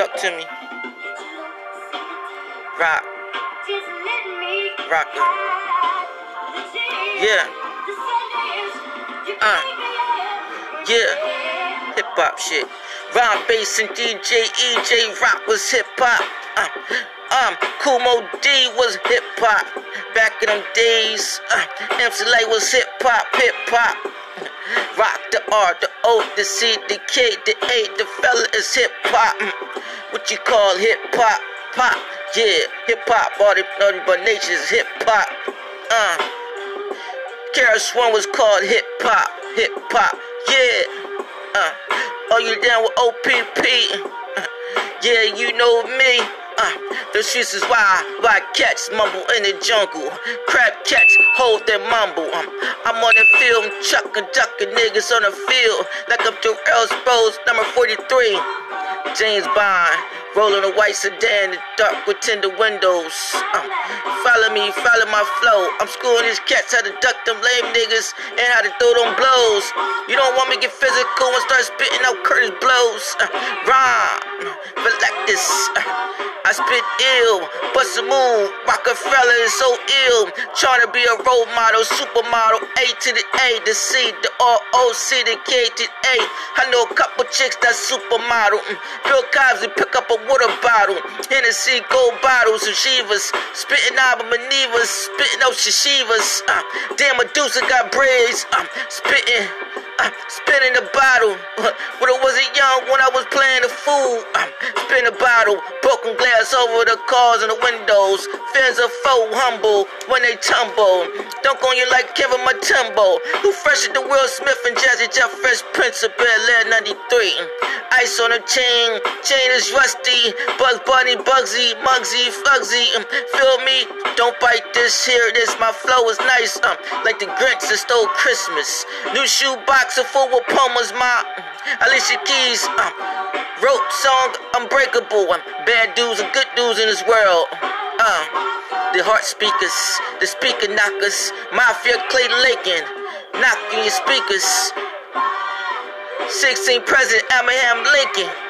Talk to me. Rock. Rocker. Yeah. Uh. Yeah. Hip hop shit. Rob Base and DJ E-Z Rock was hip hop. Uh, um, Kumo D was hip hop. Back in them days, uh, MC Lyte was hip hop, hip hop. Rock the R, the O, the C, the K, the A, the fella is hip hop. What you call hip hop? Pop, yeah, hip hop. The Naughty by Nature's hip hop. Uh, KRS One was called hip hop, hip hop, yeah. Uh, are you down with OPP? Uh, yeah, you know me. Uh, the streets is wild, wild cats mumble in the jungle. Crab cats hold their mumble. Um, I'm on the field, chucking, ducking niggas on the field. Like I'm Jarrell Sproles, number 43. James Bond, rolling a white sedan, the dark with tinted windows. Um, follow me, follow my flow. I'm schooling these cats how to duck them lame niggas and how to throw them blows. You don't want me to get physical and start spitting out Kurtis Blows. Uh, rhyme, this. Uh, I spit ill, bust a move. Rockefeller is so ill. Trying to be a role model, supermodel. A to the A, the C, the R, O, C, the K to the A. I know a couple chicks that supermodel. Mm. Bill Cosby pick up a water bottle. Hennessy gold bottles of Chivas. Spitting out Manivas, spitting out Shishivas. Uh, damn, Medusa got braids. Uh, spitting. Spinning the bottle. When I wasn't young, when I was playing the fool. Uh, spin the bottle. Broken glass over the cars and the windows. Fans are faux humble when they tumble. Dunk on you like Kevin Mutombo. Who fresh at the Will Smith and Jazzy Jeff Fresh Prince of Bel Air 93. Ice on the chain. Chain is rusty. Buzz Bunny, Bugsy, Mugsy, Fugsy. Um, feel me? Don't bite this here. This my flow is nice. Um, like the Grinch that stole Christmas. New shoe box boxer full with Pumas, my Alicia Keys. Uh, wrote song Unbreakable. Um, bad dudes and good dudes in this world. Uh, the heart speakers, the speaker knockers, Mafia Clayton Lakin, knocking your speakers. 16 President Abraham Lincoln.